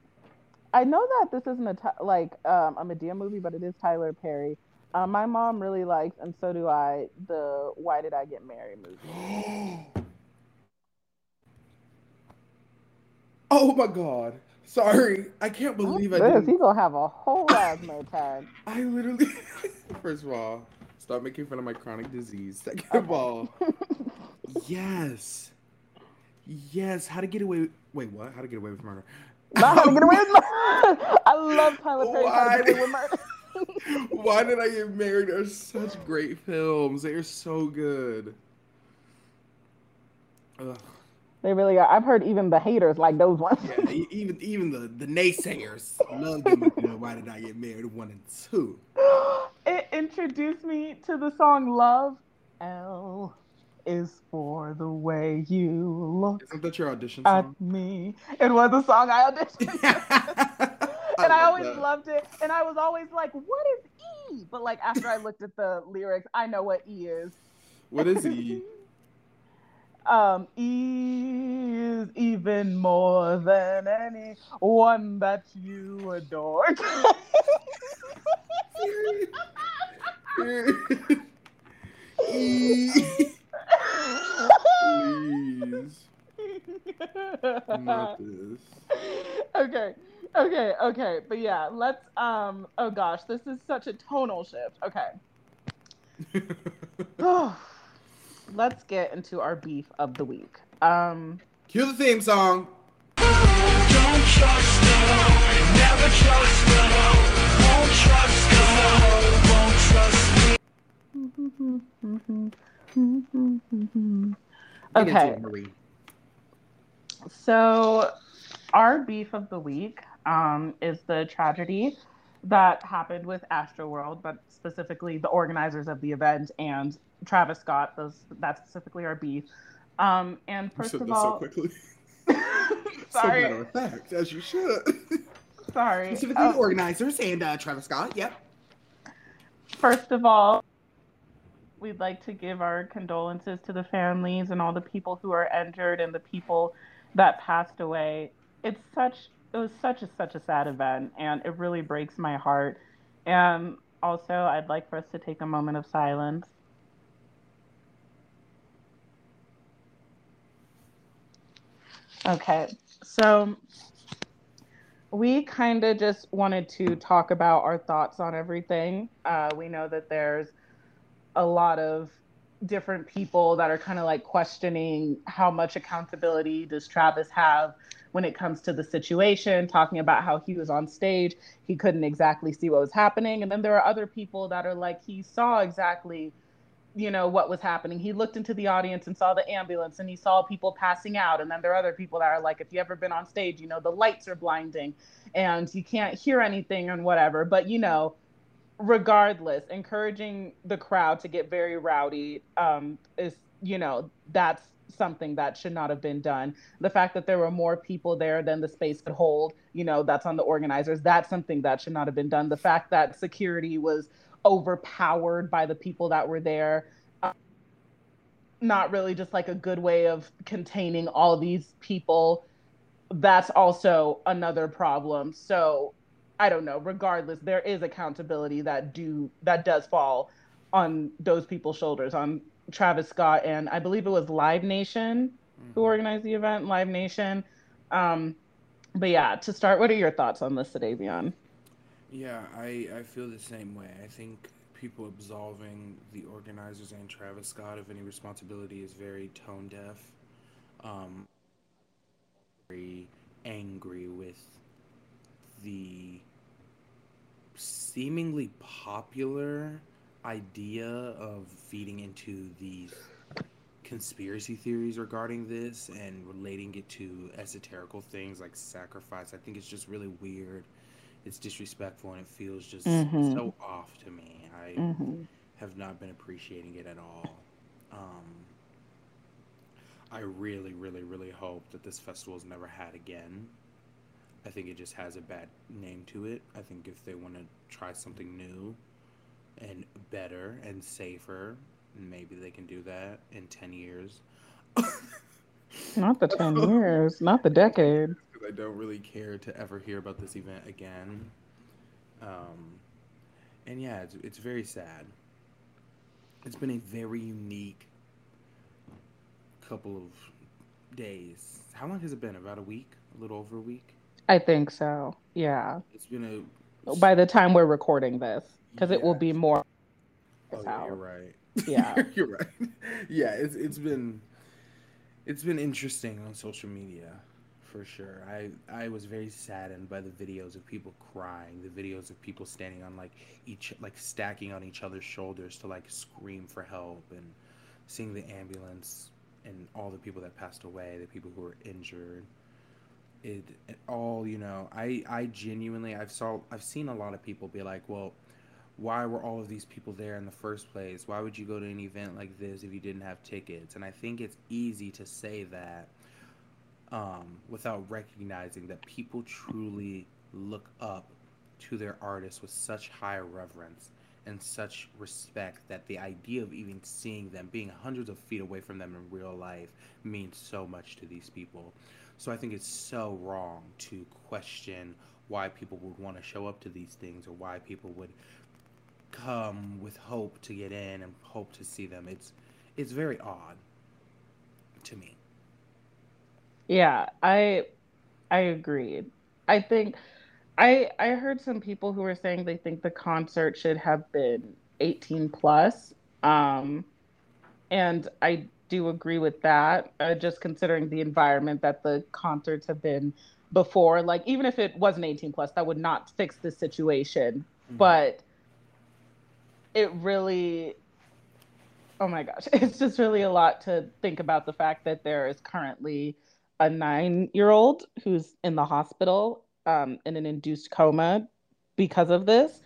I know that this isn't a like um, a Madea movie, but it is Tyler Perry. Um, my mom really likes, and so do I, the "Why Did I Get Married" movie. oh my god. Sorry. I can't believe I This, didn't. he gonna have a whole asthma attack. I literally. First of all, stop making fun of my chronic disease. Second of all, yes. Yes. How to get away. Wait, what? How to get away with murder? Not how to get away with murder. I love Tyler Perry. Get away with Why? murder. Why did I get married? Are such great films. They are so good. Ugh. They really are. I've heard even the haters like those ones. Yeah, even even the the naysayers love them. you know, Why did I get married? One and two. it introduced me to the song Love. L is for the way you look Isn't that your audition at me. It was a song I auditioned. and I love always that. loved it. And I was always like, what is E? But like after I looked at the lyrics, I know what E is. What is E? Um, E is even more than any one that you adore. E- Please, not this. okay, okay, okay. But yeah, let's um oh gosh, this is such a tonal shift. Okay. let's get into our beef of the week. Um Cue the theme song. Get into Okay. it, Marie. So, our beef of the week um, is the tragedy that happened with Astroworld, but specifically the organizers of the event and Travis Scott. Those that's specifically our beef. Um, and first of that so all, quickly. So sorry, matter of fact, as you should. sorry. Specifically, the organizers and uh, Travis Scott. Yep. First of all, we'd like to give our condolences to the families and all the people who are injured and the people that passed away. It's such it was such a such a sad event and it really breaks my heart. And also I'd like for us to take a moment of silence. Okay. So we kind of just wanted to talk about our thoughts on everything. Uh, we know that there's a lot of different people that are kind of like questioning how much accountability does Travis have when it comes to the situation, talking about how he was on stage, he couldn't exactly see what was happening. And then there are other people that are like, he saw exactly you know what was happening. He looked into the audience and saw the ambulance and he saw people passing out. And then there are other people that are like if you ever been on stage you know the lights are blinding and you can't hear anything and whatever. But you know regardless encouraging the crowd to get very rowdy um, is you know that's something that should not have been done the fact that there were more people there than the space could hold you know that's on the organizers that's something that should not have been done the fact that security was overpowered by the people that were there. Uh, not really just like a good way of containing all these people. That's also another problem. So I don't know. Regardless, there is accountability that do that does fall on those people's shoulders, on Travis Scott and I believe it was Live Nation mm-hmm. who organized the event. Live Nation. Um, but yeah, to start, what are your thoughts on this, today, Davion? Yeah, I I feel the same way. I think people absolving the organizers and Travis Scott of any responsibility is very tone deaf. Um, very angry with the seemingly popular idea of feeding into these conspiracy theories regarding this and relating it to esoterical things like sacrifice. I think it's just really weird. It's disrespectful and it feels just mm-hmm. so off to me. I mm-hmm. have not been appreciating it at all. Um, I really, really, really hope that this festival is never had again. I think it just has a bad name to it. I think if they want to try something new and better and safer, maybe they can do that in 10 years. not the 10 years, not the decade. I don't really care to ever hear about this event again. Um, and yeah, it's, it's very sad. It's been a very unique couple of days. How long has it been? About a week? A little over a week? I think so. Yeah. It's been a. By the time we're recording this, because yeah. it will be more. Oh, yeah, you're right. Yeah, you're right. Yeah, it's it's been it's been interesting on social media for sure. I I was very saddened by the videos of people crying, the videos of people standing on like each like stacking on each other's shoulders to like scream for help and seeing the ambulance and all the people that passed away, the people who were injured. It, all, you know, I I genuinely I've saw I've seen a lot of people be like, "Well, why were all of these people there in the first place? Why would you go to an event like this if you didn't have tickets? And I think it's easy to say that um, without recognizing that people truly look up to their artists with such high reverence and such respect that the idea of even seeing them, being hundreds of feet away from them in real life, means so much to these people. So I think it's so wrong to question why people would want to show up to these things or why people would come with hope to get in and hope to see them. It's it's very odd to me. Yeah, I I agreed. I think I I heard some people who were saying they think the concert should have been 18 plus. Um and I do agree with that. Uh, just considering the environment that the concerts have been before, like even if it wasn't 18 plus, that would not fix the situation. Mm-hmm. But it really oh my gosh it's just really a lot to think about the fact that there is currently a nine year old who's in the hospital um, in an induced coma because of this.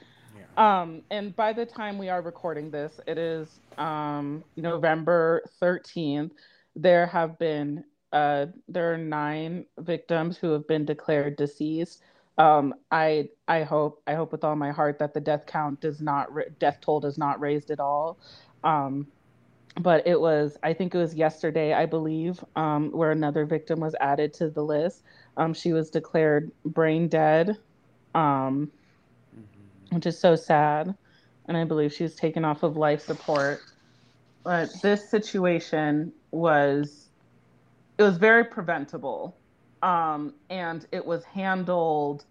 Um, and by the time we are recording this it is um, november 13th there have been uh, there are nine victims who have been declared deceased um, I I hope I hope with all my heart that the death count does not death toll does not raised at all. Um, but it was I think it was yesterday I believe um, where another victim was added to the list. Um, she was declared brain dead, um. Which is so sad, and I believe she was taken off of life support. But this situation was it was very preventable um, and it was handled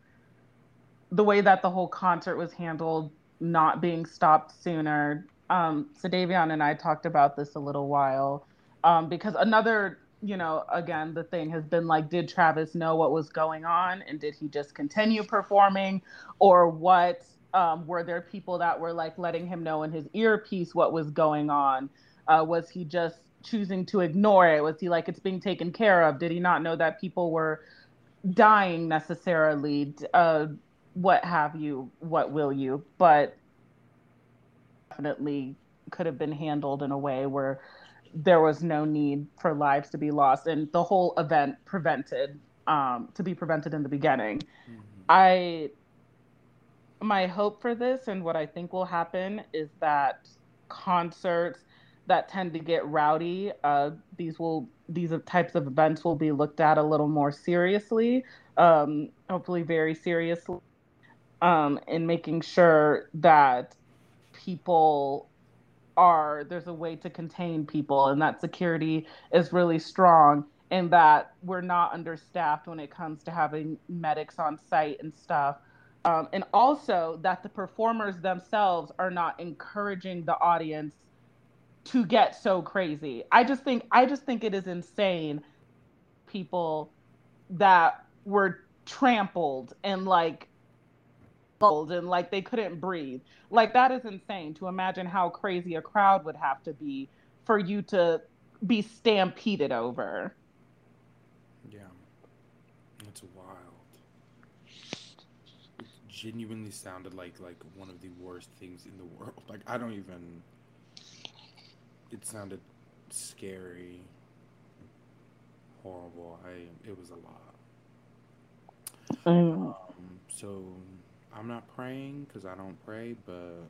the way that the whole concert was handled, not being stopped sooner. Um, so Davion and I talked about this a little while um, because another, you know, again, the thing has been like, did Travis know what was going on and did he just continue performing or what? Um, were there people that were like letting him know in his earpiece what was going on? Uh, was he just choosing to ignore it? Was he like it's being taken care of? Did he not know that people were dying necessarily? Uh, what have you, what will you, but definitely could have been handled in a way where there was no need for lives to be lost and the whole event prevented um, to be prevented in the beginning. Mm-hmm. I my hope for this and what I think will happen is that concerts that tend to get rowdy, uh, these will these types of events will be looked at a little more seriously, um, hopefully very seriously um, in making sure that people are there's a way to contain people and that security is really strong and that we're not understaffed when it comes to having medics on site and stuff um, and also that the performers themselves are not encouraging the audience to get so crazy i just think i just think it is insane people that were trampled and like and like they couldn't breathe. Like that is insane to imagine how crazy a crowd would have to be for you to be stampeded over. Yeah. It's wild. It genuinely sounded like like one of the worst things in the world. Like I don't even it sounded scary. Horrible. I it was a lot. Um, so I'm not praying because I don't pray, but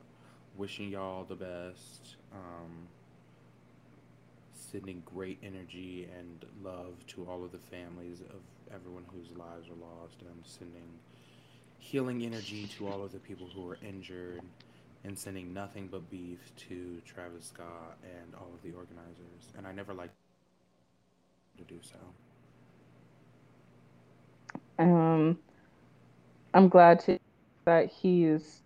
wishing y'all the best. Um, sending great energy and love to all of the families of everyone whose lives are lost, and I'm sending healing energy to all of the people who were injured, and sending nothing but beef to Travis Scott and all of the organizers. And I never liked to do so. Um, I'm glad to that he's.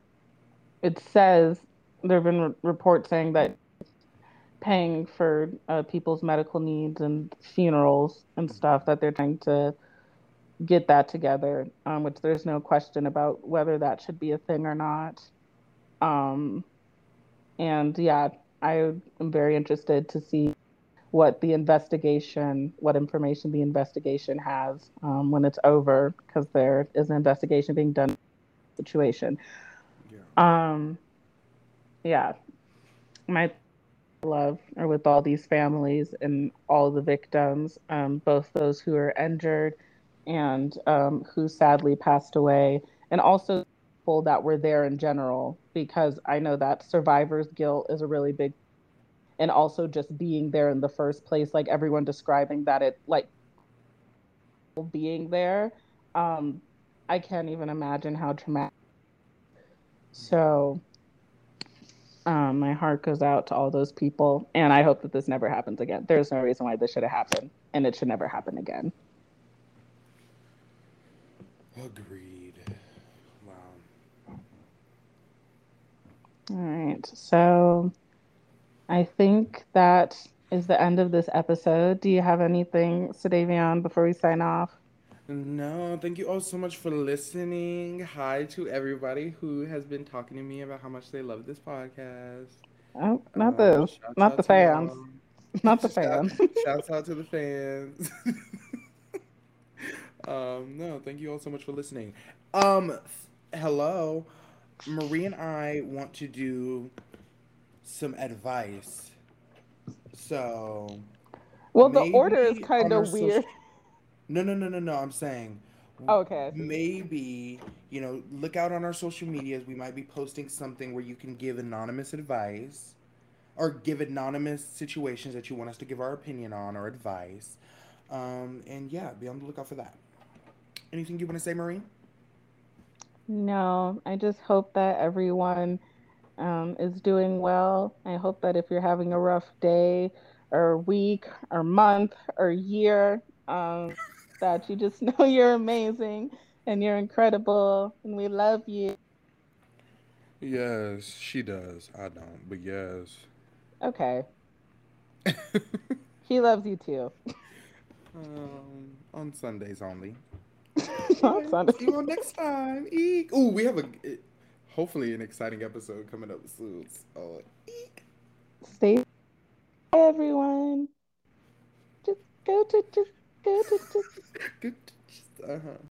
It says there have been re- reports saying that paying for uh, people's medical needs and funerals and stuff that they're trying to get that together, um, which there's no question about whether that should be a thing or not. Um, and yeah, I am very interested to see what the investigation, what information the investigation has um, when it's over, because there is an investigation being done situation. Yeah. Um, yeah, my love are with all these families and all the victims, um, both those who are injured and um, who sadly passed away, and also people that were there in general, because I know that survivor's guilt is a really big, and also just being there in the first place, like everyone describing that it like being there. Um, I can't even imagine how traumatic. So, um, my heart goes out to all those people, and I hope that this never happens again. There's no reason why this should have happened, and it should never happen again. Agreed. Wow. All right, so I think that is the end of this episode. Do you have anything, Sedavion, before we sign off? No, thank you all so much for listening. Hi to everybody who has been talking to me about how much they love this podcast. Oh, not Uh, this, not the fans, not the fans. Shouts out to the fans. um, no, thank you all so much for listening. Um, hello, Marie and I want to do some advice. So, Well, the order is kind of social- weird. no, no, no, no, no. I'm saying. Oh, okay. Maybe, you know, look out on our social medias. We might be posting something where you can give anonymous advice or give anonymous situations that you want us to give our opinion on or advice. Um, and yeah, be on the lookout for that. Anything you want to say, Maureen? No, I just hope that everyone um, is doing well. I hope that if you're having a rough day or week or month or year, um, that you just know you're amazing and you're incredible and we love you. Yes, she does. I don't, but yes. Okay. He loves you too. um, on Sundays only. See you all next time. Eek. Ooh, we have a hopefully an exciting episode coming up soon. So, eek. Stay, everyone. Just go to, just go to, just. Uh huh.